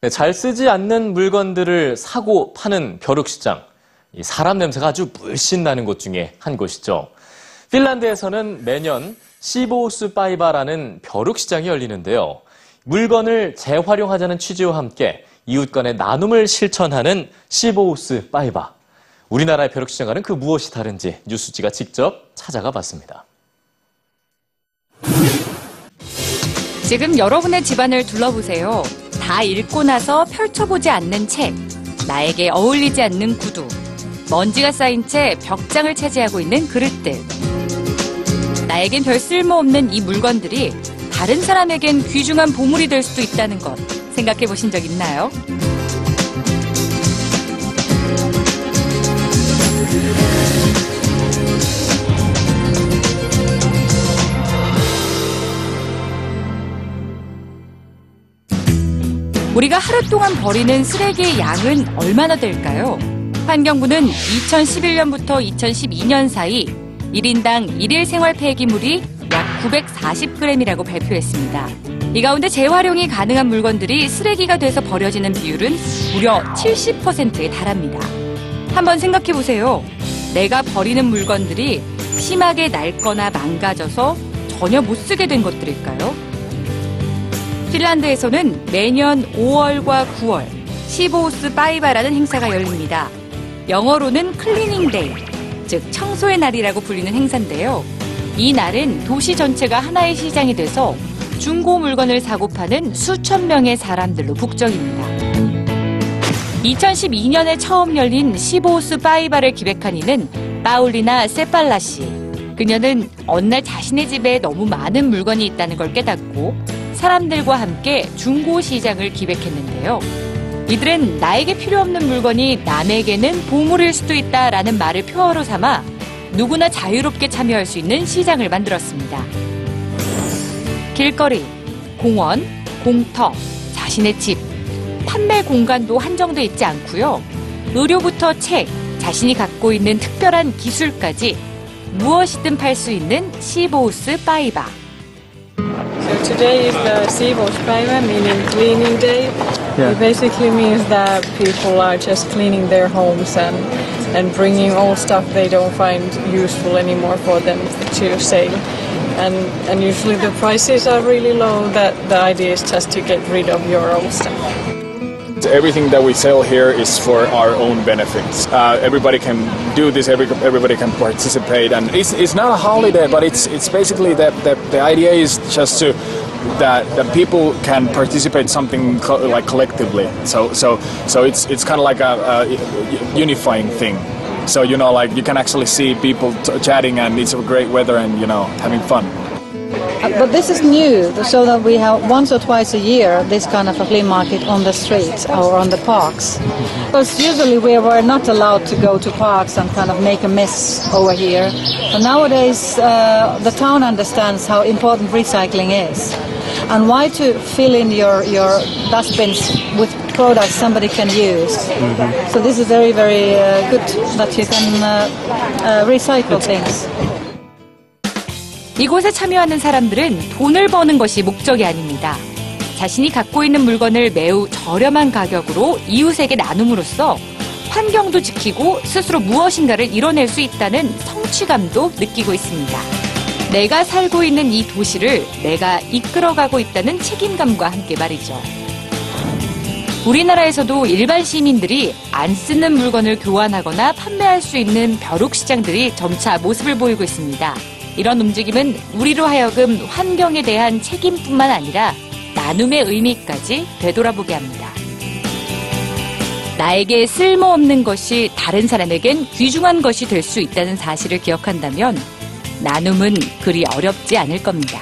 네, 잘 쓰지 않는 물건들을 사고 파는 벼룩시장. 이 사람 냄새가 아주 물씬 나는 곳 중에 한 곳이죠. 핀란드에서는 매년 시보우스 파이바라는 벼룩시장이 열리는데요. 물건을 재활용하자는 취지와 함께 이웃 간의 나눔을 실천하는 시보우스 파이바. 우리나라의 벼룩 시장과는 그 무엇이 다른지 뉴스지가 직접 찾아가 봤습니다. 지금 여러분의 집안을 둘러보세요. 다 읽고 나서 펼쳐보지 않는 책, 나에게 어울리지 않는 구두, 먼지가 쌓인 채 벽장을 차지하고 있는 그릇들. 나에겐 별 쓸모 없는 이 물건들이 다른 사람에겐 귀중한 보물이 될 수도 있다는 것 생각해 보신 적 있나요? 우리가 하루 동안 버리는 쓰레기의 양은 얼마나 될까요? 환경부는 2011년부터 2012년 사이 1인당 1일 생활 폐기물이 약 940g이라고 발표했습니다. 이 가운데 재활용이 가능한 물건들이 쓰레기가 돼서 버려지는 비율은 무려 70%에 달합니다. 한번 생각해 보세요. 내가 버리는 물건들이 심하게 낡거나 망가져서 전혀 못 쓰게 된 것들일까요? 핀란드에서는 매년 5월과 9월 Siivouspäivä라는 행사가 열립니다. 영어로는 cleaning day, 즉 청소의 날이라고 불리는 행사인데요. 이 날은 도시 전체가 하나의 시장이 돼서 중고 물건을 사고 파는 수천 명의 사람들로 북적입니다. 2012년에 처음 열린 Siivouspäivä를 기획한 이는 파울리나 세팔라 씨. 그녀는 어느 날 자신의 집에 너무 많은 물건이 있다는 걸 깨닫고 사람들과 함께 중고 시장을 기획했는데요. 이들은 나에게 필요 없는 물건이 남에게는 보물일 수도 있다라는 말을 표어로 삼아 누구나 자유롭게 참여할 수 있는 시장을 만들었습니다. 길거리, 공원, 공터, 자신의 집, 판매 공간도 한정돼 있지 않고요. 의료부터 책, 자신이 갖고 있는 특별한 기술까지 무엇이든 팔 수 있는 시보우스 파이바. So today is the Siivousppäivä, meaning cleaning day. It basically means that people are just cleaning their homes and and bringing all stuff they don't find useful anymore for them to sale. And and usually the prices are really low. That the idea is just to get rid of your old stuff. Everything that we sell here is for our own benefits. Uh, everybody can do this. Every, everybody can participate, and it's, it's not a holiday, but it's it's basically that, that the idea is just to that that people can participate something co- like collectively. So so so it's it's kind of like a, a unifying thing. So you know, like you can actually see people t- chatting, and it's a great weather, and you know, having fun. Uh, But this is new, so that we have once or twice a year this kind of a flea market on the streets or on the parks. Because usually we were not allowed to go to parks and kind of make a mess over here. But nowadays uh, the town understands how important recycling is and why to fill in your, your dustbins with products somebody can use. So this is very, very uh, good that you can uh, uh, recycle things. 이곳에 참여하는 사람들은 돈을 버는 것이 목적이 아닙니다. 자신이 갖고 있는 물건을 매우 저렴한 가격으로 이웃에게 나눔으로써 환경도 지키고 스스로 무엇인가를 이뤄낼 수 있다는 성취감도 느끼고 있습니다. 내가 살고 있는 이 도시를 내가 이끌어가고 있다는 책임감과 함께 말이죠. 우리나라에서도 일반 시민들이 안 쓰는 물건을 교환하거나 판매할 수 있는 벼룩 시장들이 점차 모습을 보이고 있습니다. 이런 움직임은 우리로 하여금 환경에 대한 책임뿐만 아니라 나눔의 의미까지 되돌아보게 합니다. 나에게 쓸모없는 것이 다른 사람에겐 귀중한 것이 될 수 있다는 사실을 기억한다면 나눔은 그리 어렵지 않을 겁니다.